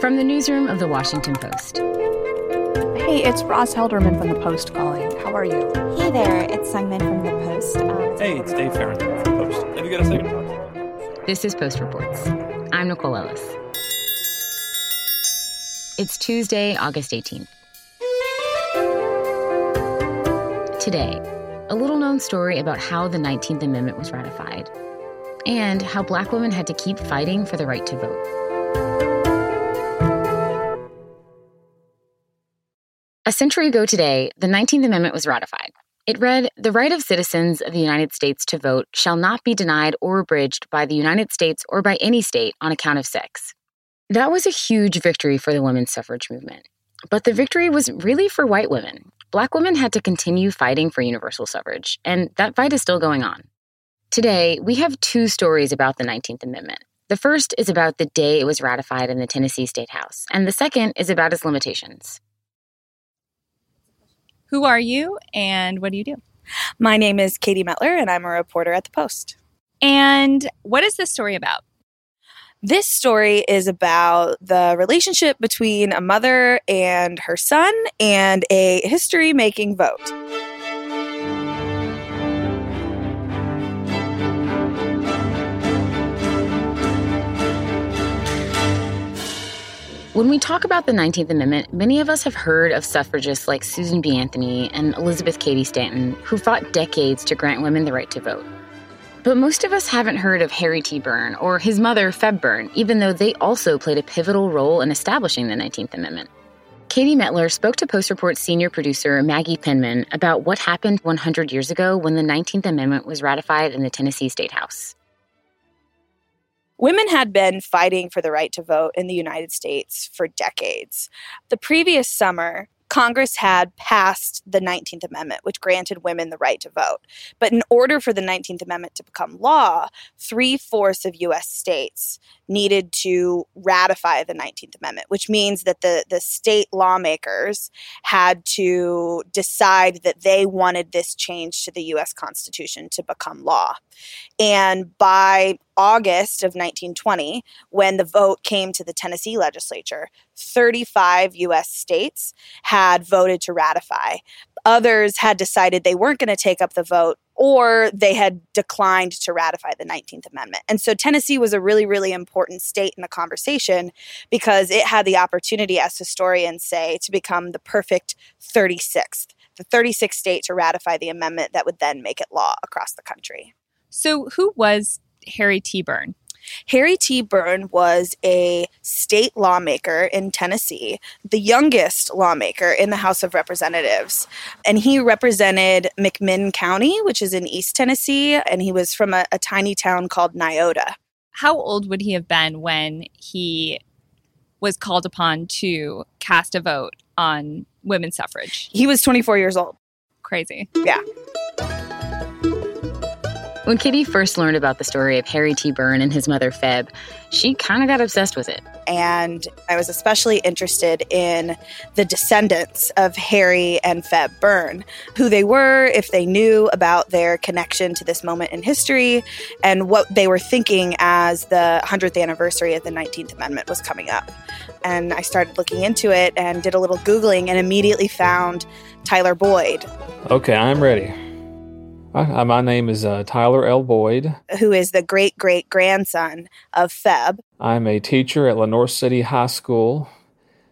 From the newsroom of the Washington Post. Hey, it's Roz Helderman from the Post calling. How are you? Hey there, it's Seung Min from the Post. Um, hey, it's Dave Fahrenthold from the Post. Have you got a second to talk? This is Post Reports. I'm Nicole Ellis. It's Tuesday, August 18th. Today, a little known story about how the 19th Amendment was ratified and how black women had to keep fighting for the right to vote. A century ago today, the 19th Amendment was ratified. It read The right of citizens of the United States to vote shall not be denied or abridged by the United States or by any state on account of sex. That was a huge victory for the women's suffrage movement. But the victory was really for white women. Black women had to continue fighting for universal suffrage, and that fight is still going on. Today, we have two stories about the 19th Amendment. The first is about the day it was ratified in the Tennessee State House, and the second is about its limitations. Who are you and what do you do? My name is Katie Mettler and I'm a reporter at the Post. And what is this story about? This story is about the relationship between a mother and her son and a history making vote. When we talk about the 19th Amendment, many of us have heard of suffragists like Susan B. Anthony and Elizabeth Cady Stanton, who fought decades to grant women the right to vote. But most of us haven't heard of Harry T. Burn or his mother, Febb Burn, even though they also played a pivotal role in establishing the 19th Amendment. Katie Mettler spoke to Post Report's senior producer, Maggie Penman, about what happened 100 years ago when the 19th Amendment was ratified in the Tennessee State House. Women had been fighting for the right to vote in the United States for decades. The previous summer, Congress had passed the 19th Amendment, which granted women the right to vote. But in order for the 19th Amendment to become law, three fourths of U.S. states needed to ratify the 19th Amendment, which means that the, the state lawmakers had to decide that they wanted this change to the U.S. Constitution to become law. And by August of 1920, when the vote came to the Tennessee legislature, 35 US states had voted to ratify. Others had decided they weren't going to take up the vote or they had declined to ratify the 19th Amendment. And so Tennessee was a really, really important state in the conversation because it had the opportunity, as historians say, to become the perfect 36th, the 36th state to ratify the amendment that would then make it law across the country. So, who was Harry T. Burn? Harry T. Burn was a state lawmaker in Tennessee, the youngest lawmaker in the House of Representatives. And he represented McMinn County, which is in East Tennessee, and he was from a, a tiny town called Niota. How old would he have been when he was called upon to cast a vote on women's suffrage? He was 24 years old. Crazy. Yeah. When Kitty first learned about the story of Harry T. Burn and his mother, Febb, she kind of got obsessed with it. And I was especially interested in the descendants of Harry and Febb Burn, who they were, if they knew about their connection to this moment in history, and what they were thinking as the 100th anniversary of the 19th Amendment was coming up. And I started looking into it and did a little Googling and immediately found Tyler Boyd. Okay, I'm ready. Uh, my name is uh, Tyler L. Boyd, who is the great great grandson of Febb. I'm a teacher at Lenoir City High School,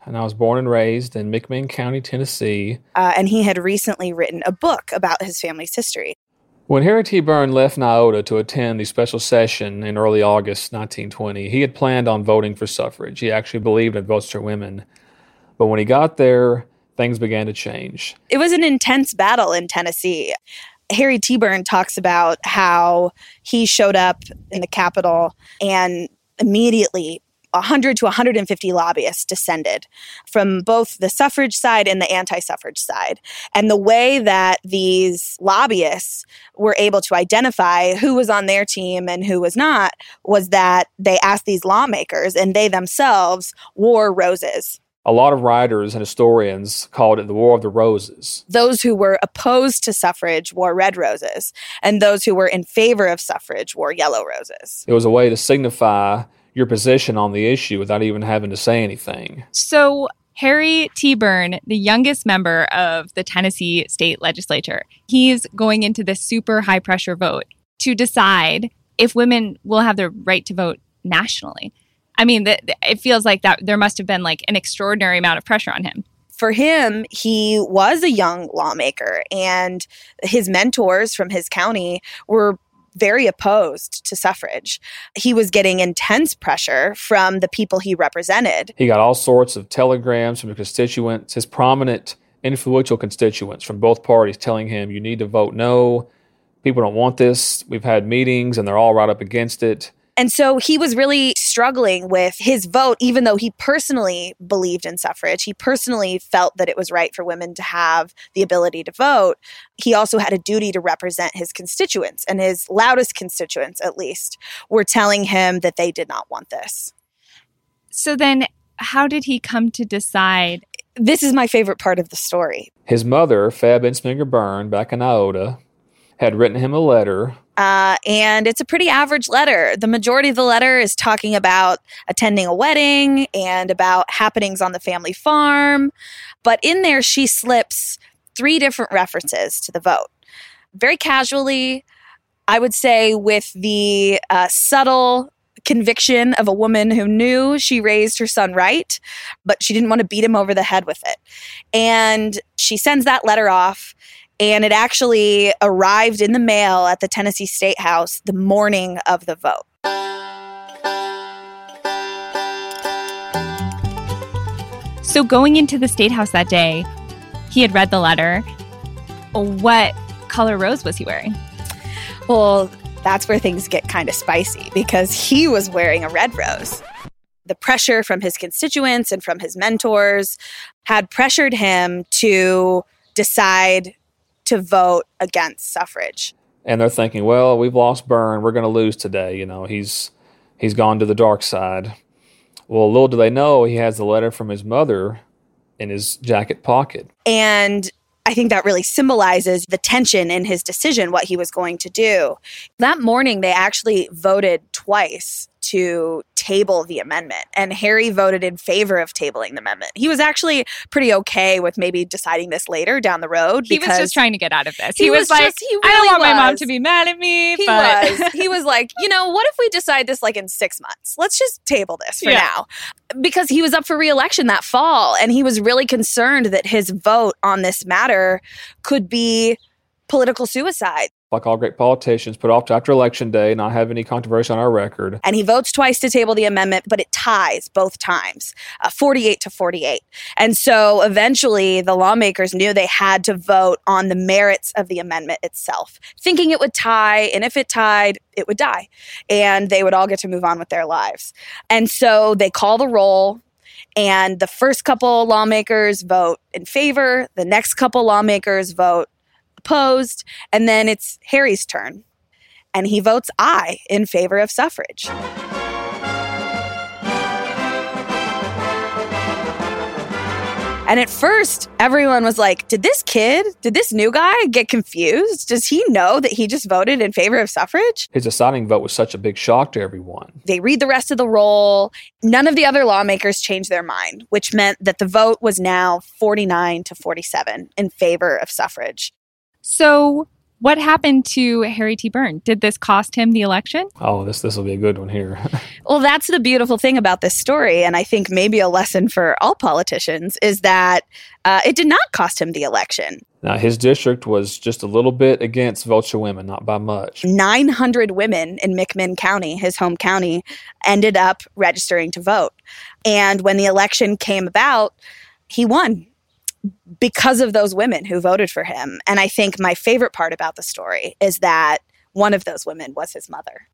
and I was born and raised in McMinn County, Tennessee. Uh, and he had recently written a book about his family's history. When Harry T. Burn left Niota to attend the special session in early August 1920, he had planned on voting for suffrage. He actually believed in votes for women. But when he got there, things began to change. It was an intense battle in Tennessee. Harry T. Burn talks about how he showed up in the Capitol and immediately 100 to 150 lobbyists descended from both the suffrage side and the anti suffrage side. And the way that these lobbyists were able to identify who was on their team and who was not was that they asked these lawmakers, and they themselves wore roses a lot of writers and historians called it the War of the Roses. Those who were opposed to suffrage wore red roses, and those who were in favor of suffrage wore yellow roses. It was a way to signify your position on the issue without even having to say anything. So, Harry T. Burn, the youngest member of the Tennessee state legislature, he's going into this super high pressure vote to decide if women will have the right to vote nationally. I mean, the, the, it feels like that there must have been like an extraordinary amount of pressure on him. For him, he was a young lawmaker, and his mentors from his county were very opposed to suffrage. He was getting intense pressure from the people he represented. He got all sorts of telegrams from constituents, his prominent, influential constituents from both parties telling him, you need to vote no. People don't want this. We've had meetings and they're all right up against it. And so he was really struggling with his vote, even though he personally believed in suffrage. He personally felt that it was right for women to have the ability to vote. He also had a duty to represent his constituents, and his loudest constituents, at least, were telling him that they did not want this. So then, how did he come to decide? This is my favorite part of the story. His mother, Febb Ensminger Burn, back in Niota, had written him a letter uh, and it's a pretty average letter. The majority of the letter is talking about attending a wedding and about happenings on the family farm. But in there, she slips three different references to the vote. Very casually, I would say, with the uh, subtle conviction of a woman who knew she raised her son right, but she didn't want to beat him over the head with it. And she sends that letter off and it actually arrived in the mail at the Tennessee State House the morning of the vote. So, going into the State House that day, he had read the letter. What color rose was he wearing? Well, that's where things get kind of spicy because he was wearing a red rose. The pressure from his constituents and from his mentors had pressured him to decide to vote against suffrage. And they're thinking, well, we've lost Burn. We're going to lose today. You know, he's he's gone to the dark side. Well, little do they know, he has the letter from his mother in his jacket pocket. And I think that really symbolizes the tension in his decision, what he was going to do. That morning, they actually voted twice to table the amendment. And Harry voted in favor of tabling the amendment. He was actually pretty okay with maybe deciding this later down the road. He was just trying to get out of this. He, he was, was, like, just, he really I don't want was. my mom to be mad at me. He but was. He was like, you know, what if we decide this like in six months? Let's just table this for Yeah. now. Because he was up for reelection that fall and he was really concerned that his vote on this matter could be political suicide. Like all great politicians, put off to after election day, not have any controversy on our record. And he votes twice to table the amendment, but it ties both times, uh, 48 to 48. And so eventually the lawmakers knew they had to vote on the merits of the amendment itself, thinking it would tie. And if it tied, it would die. And they would all get to move on with their lives. And so they call the roll. And the first couple lawmakers vote in favor, the next couple lawmakers vote opposed, and then it's Harry's turn and he votes aye in favor of suffrage. And at first, everyone was like, Did this kid, did this new guy get confused? Does he know that he just voted in favor of suffrage? His deciding vote was such a big shock to everyone. They read the rest of the roll. None of the other lawmakers changed their mind, which meant that the vote was now 49 to 47 in favor of suffrage. So what happened to Harry T. Burn? Did this cost him the election? Oh, this this will be a good one here. Well, that's the beautiful thing about this story. And I think maybe a lesson for all politicians is that uh, it did not cost him the election. now, his district was just a little bit against vulture women, not by much. 900 women in McMinn County, his home county, ended up registering to vote. And when the election came about, he won because of those women who voted for him. And I think my favorite part about the story is that one of those women was his mother.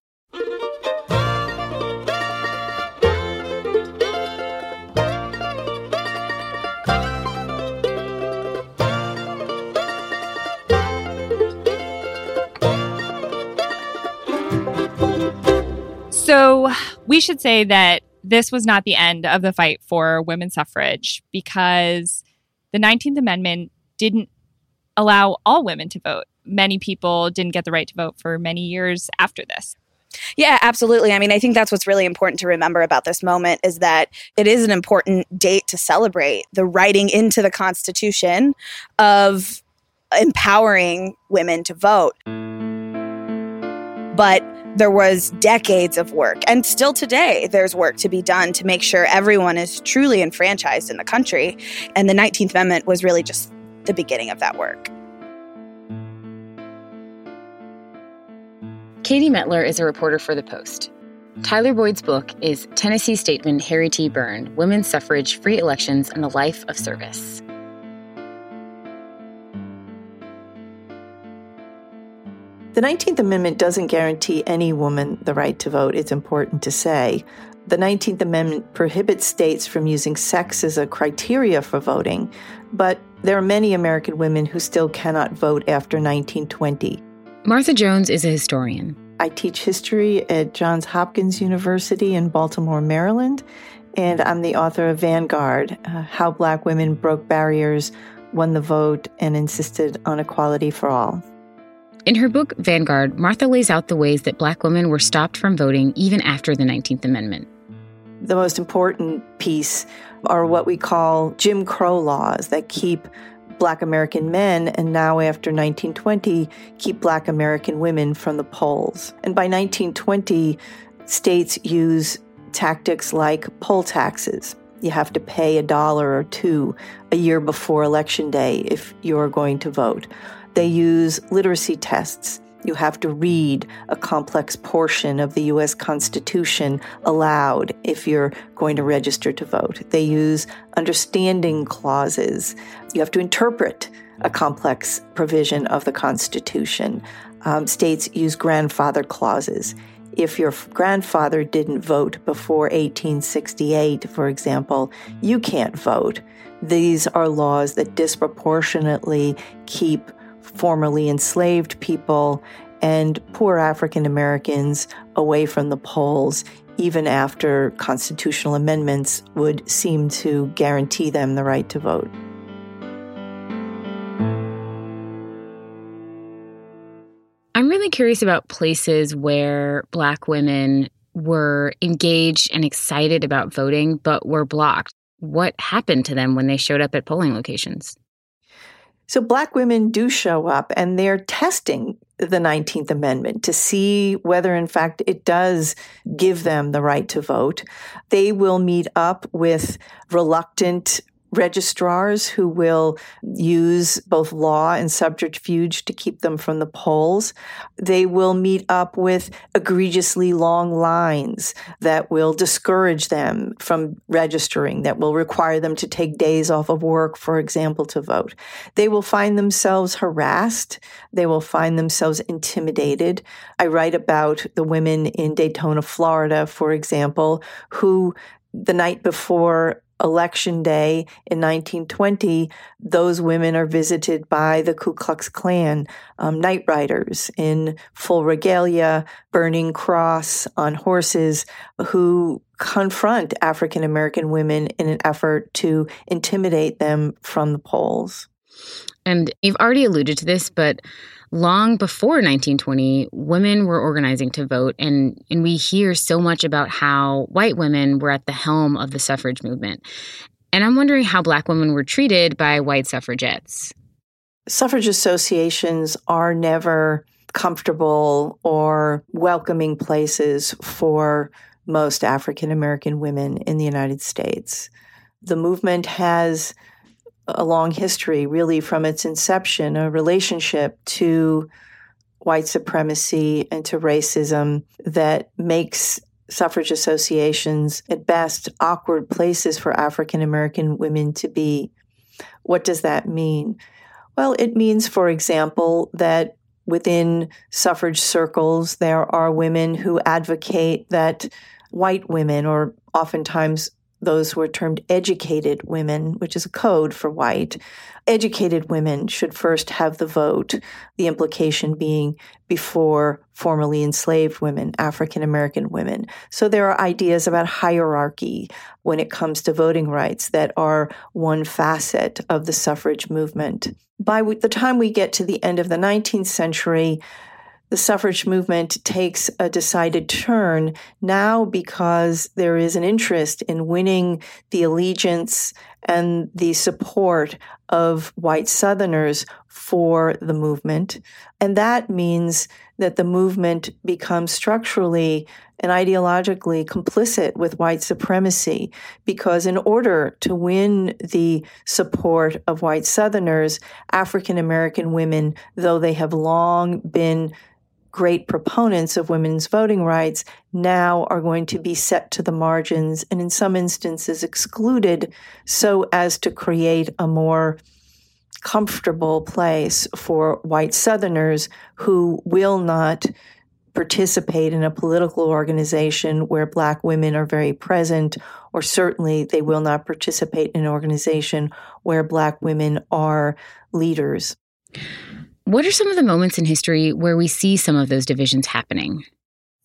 So we should say that this was not the end of the fight for women's suffrage because the 19th Amendment didn't allow all women to vote. Many people didn't get the right to vote for many years after this. Yeah, absolutely. I mean, I think that's what's really important to remember about this moment is that it is an important date to celebrate the writing into the Constitution of empowering women to vote. But there was decades of work and still today there's work to be done to make sure everyone is truly enfranchised in the country. And the 19th amendment was really just the beginning of that work. Katie mettler is a reporter for the post. Tyler boyd's book is tennessee statesman harry t. Burn women's suffrage free elections and a life of service The 19th Amendment doesn't guarantee any woman the right to vote, it's important to say. The 19th Amendment prohibits states from using sex as a criteria for voting, but there are many American women who still cannot vote after 1920. Martha Jones is a historian. I teach history at Johns Hopkins University in Baltimore, Maryland, and I'm the author of Vanguard uh, How Black Women Broke Barriers, Won the Vote, and Insisted on Equality for All. In her book, Vanguard, Martha lays out the ways that black women were stopped from voting even after the 19th Amendment. The most important piece are what we call Jim Crow laws that keep black American men, and now after 1920, keep black American women from the polls. And by 1920, states use tactics like poll taxes. You have to pay a dollar or two a year before election day if you're going to vote. They use literacy tests. You have to read a complex portion of the US Constitution aloud if you're going to register to vote. They use understanding clauses. You have to interpret a complex provision of the Constitution. Um, states use grandfather clauses. If your grandfather didn't vote before 1868, for example, you can't vote. These are laws that disproportionately keep formerly enslaved people and poor African Americans away from the polls, even after constitutional amendments would seem to guarantee them the right to vote. I'm really curious about places where Black women were engaged and excited about voting, but were blocked. What happened to them when they showed up at polling locations? So black women do show up and they're testing the 19th Amendment to see whether, in fact, it does give them the right to vote. They will meet up with reluctant registrars who will use both law and subterfuge to keep them from the polls. They will meet up with egregiously long lines that will discourage them from registering, that will require them to take days off of work, for example, to vote. They will find themselves harassed. They will find themselves intimidated. I write about the women in Daytona, Florida, for example, who the night before election day in 1920, those women are visited by the Ku Klux Klan um, night riders in full regalia, burning cross on horses, who confront African American women in an effort to intimidate them from the polls. And you've already alluded to this, but long before 1920, women were organizing to vote, and, and we hear so much about how white women were at the helm of the suffrage movement. And I'm wondering how black women were treated by white suffragettes. Suffrage associations are never comfortable or welcoming places for most African American women in the United States. The movement has a long history, really, from its inception, a relationship to white supremacy and to racism that makes suffrage associations, at best, awkward places for African American women to be. What does that mean? Well, it means, for example, that within suffrage circles, there are women who advocate that white women, or oftentimes those who are termed educated women, which is a code for white. Educated women should first have the vote, the implication being before formerly enslaved women, African American women. So there are ideas about hierarchy when it comes to voting rights that are one facet of the suffrage movement. By the time we get to the end of the 19th century, the suffrage movement takes a decided turn now because there is an interest in winning the allegiance and the support of white Southerners for the movement. And that means that the movement becomes structurally and ideologically complicit with white supremacy because in order to win the support of white Southerners, African American women, though they have long been great proponents of women's voting rights now are going to be set to the margins and in some instances excluded so as to create a more comfortable place for white Southerners who will not participate in a political organization where black women are very present, or certainly they will not participate in an organization where black women are leaders. What are some of the moments in history where we see some of those divisions happening?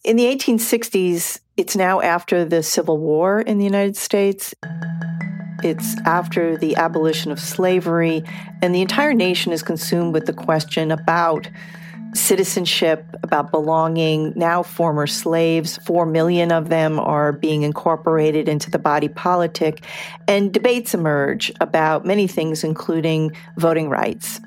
In the 1860s, it's now after the Civil War in the United States. It's after the abolition of slavery, and the entire nation is consumed with the question about citizenship, about belonging. Now, former slaves, four million of them are being incorporated into the body politic, and debates emerge about many things, including voting rights.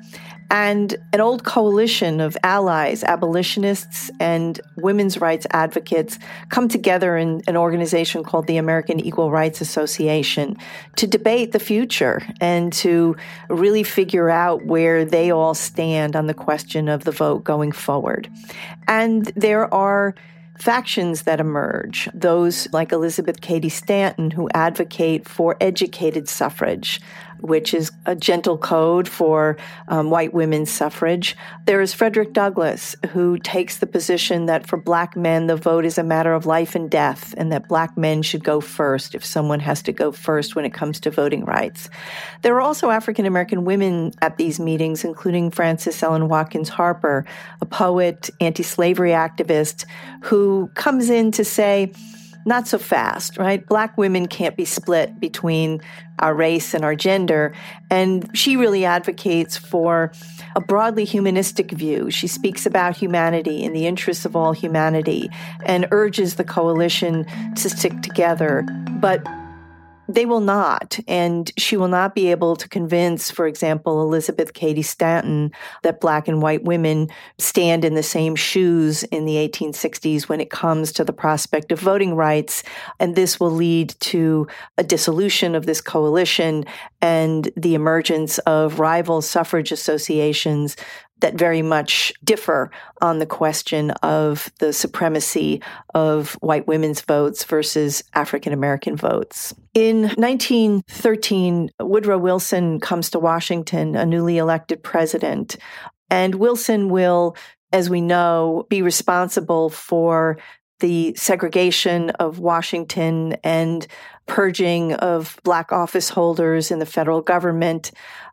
And an old coalition of allies, abolitionists and women's rights advocates, come together in an organization called the American Equal Rights Association to debate the future and to really figure out where they all stand on the question of the vote going forward. And there are factions that emerge, those like Elizabeth Cady Stanton, who advocate for educated suffrage, which is a gentle code for um, white women's suffrage. There is Frederick Douglass, who takes the position that for black men, the vote is a matter of life and death, and that black men should go first if someone has to go first when it comes to voting rights. There are also African American women at these meetings, including Frances Ellen Watkins Harper, a poet, anti slavery activist, who comes in to say, not so fast, right? Black women can't be split between our race and our gender. And she really advocates for a broadly humanistic view. She speaks about humanity in the interests of all humanity and urges the coalition to stick together. But they will not. And she will not be able to convince, for example, Elizabeth Cady Stanton that black and white women stand in the same shoes in the 1860s when it comes to the prospect of voting rights. And this will lead to a dissolution of this coalition and the emergence of rival suffrage associations that very much differ on the question of the supremacy of white women's votes versus African American votes. In 1913, Woodrow Wilson comes to Washington, a newly elected president, and Wilson will, as we know, be responsible for the segregation of Washington and purging of black office holders in the federal government.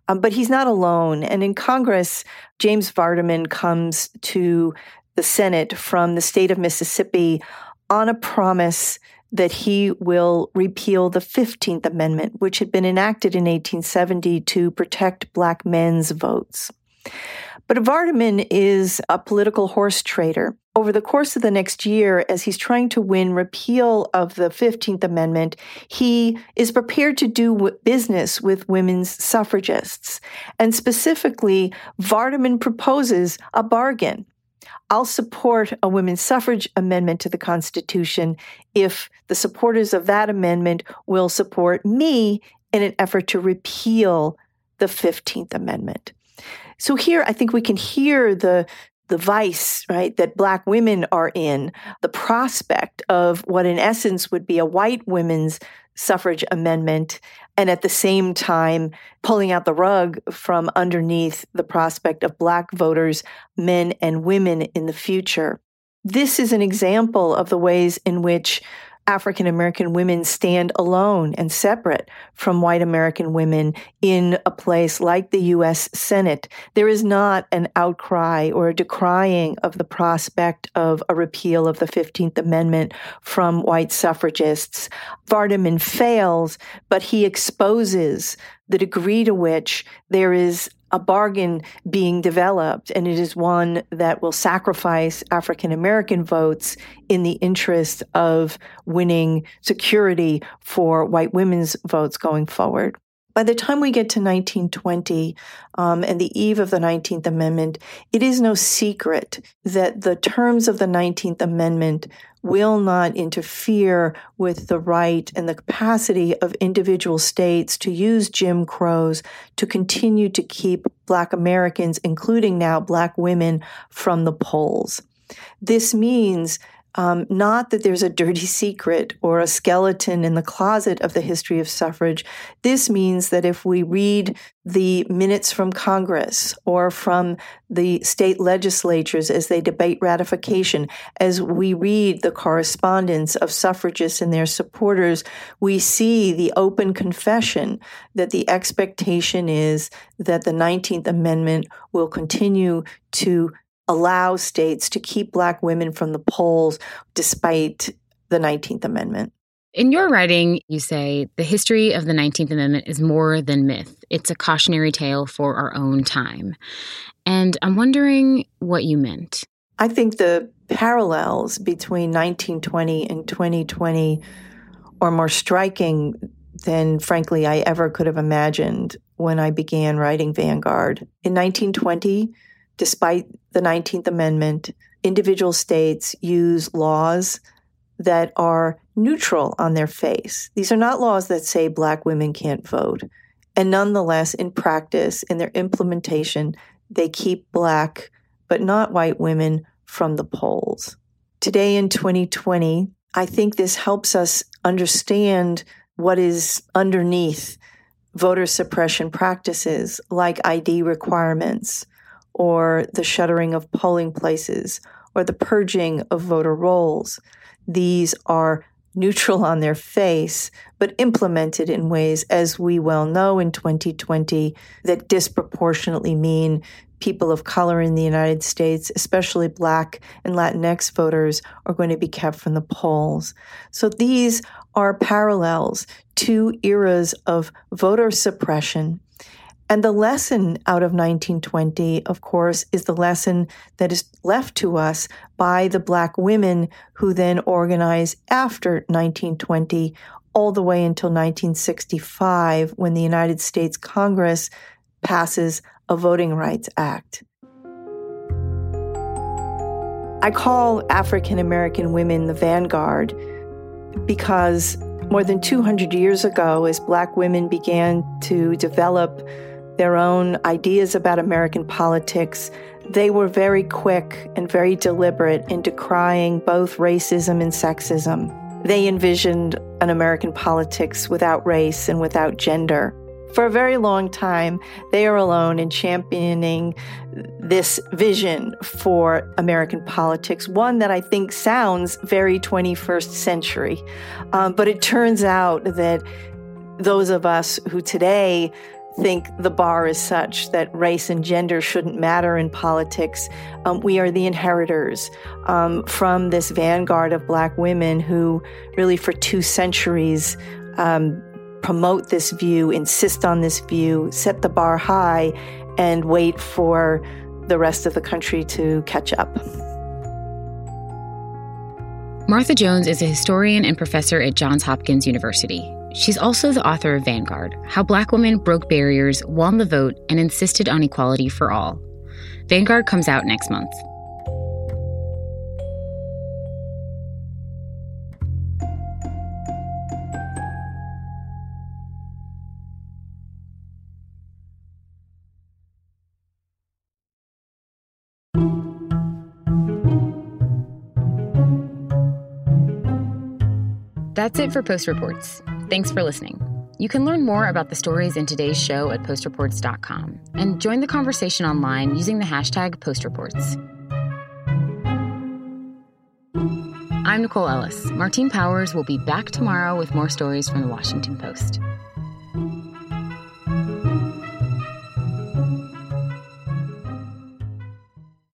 Um, but he's not alone. And in Congress, James Vardaman comes to the Senate from the state of Mississippi on a promise that he will repeal the 15th Amendment, which had been enacted in 1870 to protect black men's votes. But Vardaman is a political horse trader. Over the course of the next year, as he's trying to win repeal of the 15th Amendment, he is prepared to do business with women's suffragists. And specifically, Vardaman proposes a bargain. I'll support a women's suffrage amendment to the Constitution if the supporters of that amendment will support me in an effort to repeal the 15th Amendment. So here I think we can hear the the vice, right, that black women are in, the prospect of what in essence would be a white women's suffrage amendment, and at the same time pulling out the rug from underneath the prospect of black voters, men and women in the future. This is an example of the ways in which African American women stand alone and separate from white American women in a place like the U.S. Senate. There is not an outcry or a decrying of the prospect of a repeal of the 15th Amendment from white suffragists. Vardaman fails, but he exposes the degree to which there is a bargain being developed, and it is one that will sacrifice African American votes in the interest of winning security for white women's votes going forward. By the time we get to 1920 um, and the eve of the 19th Amendment, it is no secret that the terms of the 19th Amendment will not interfere with the right and the capacity of individual states to use Jim Crows to continue to keep Black Americans, including now Black women, from the polls. This means um, not that there's a dirty secret or a skeleton in the closet of the history of suffrage. This means that if we read the minutes from Congress or from the state legislatures as they debate ratification, as we read the correspondence of suffragists and their supporters, we see the open confession that the expectation is that the 19th Amendment will continue to allow states to keep Black women from the polls despite the 19th Amendment. In your writing, you say the history of the 19th Amendment is more than myth. It's a cautionary tale for our own time. And I'm wondering what you meant. I think the parallels between 1920 and 2020 are more striking than, frankly, I ever could have imagined when I began writing Vanguard. In 1920, despite the 19th Amendment, individual states use laws that are neutral on their face. These are not laws that say black women can't vote. And nonetheless, in practice, in their implementation, they keep black but not white women from the polls. Today in 2020, I think this helps us understand what is underneath voter suppression practices like ID requirements, or the shuttering of polling places or the purging of voter rolls. These are neutral on their face, but implemented in ways, as we well know in 2020, that disproportionately mean people of color in the United States, especially Black and Latinx voters, are going to be kept from the polls. So these are parallels to eras of voter suppression and the lesson out of 1920, of course, is the lesson that is left to us by the Black women who then organize after 1920, all the way until 1965, when the United States Congress passes a Voting Rights Act. I call African American women the vanguard because more than 200 years ago, as Black women began to develop their own ideas about American politics, they were very quick and very deliberate in decrying both racism and sexism. They envisioned an American politics without race and without gender. For a very long time, they are alone in championing this vision for American politics, one that I think sounds very 21st century. Um, but it turns out that those of us who today think the bar is such that race and gender shouldn't matter in politics. Um, we are the inheritors um, from this vanguard of black women who really for two centuries um, promote this view, insist on this view, set the bar high, and wait for the rest of the country to catch up. Martha Jones is a historian and professor at Johns Hopkins University. She's also the author of Vanguard How Black Women Broke Barriers, Won the Vote, and Insisted on Equality for All. Vanguard comes out next month. That's it for Post Reports. Thanks for listening. You can learn more about the stories in today's show at postreports.com and join the conversation online using the hashtag postreports. I'm Nicole Ellis. Martine Powers will be back tomorrow with more stories from the Washington Post.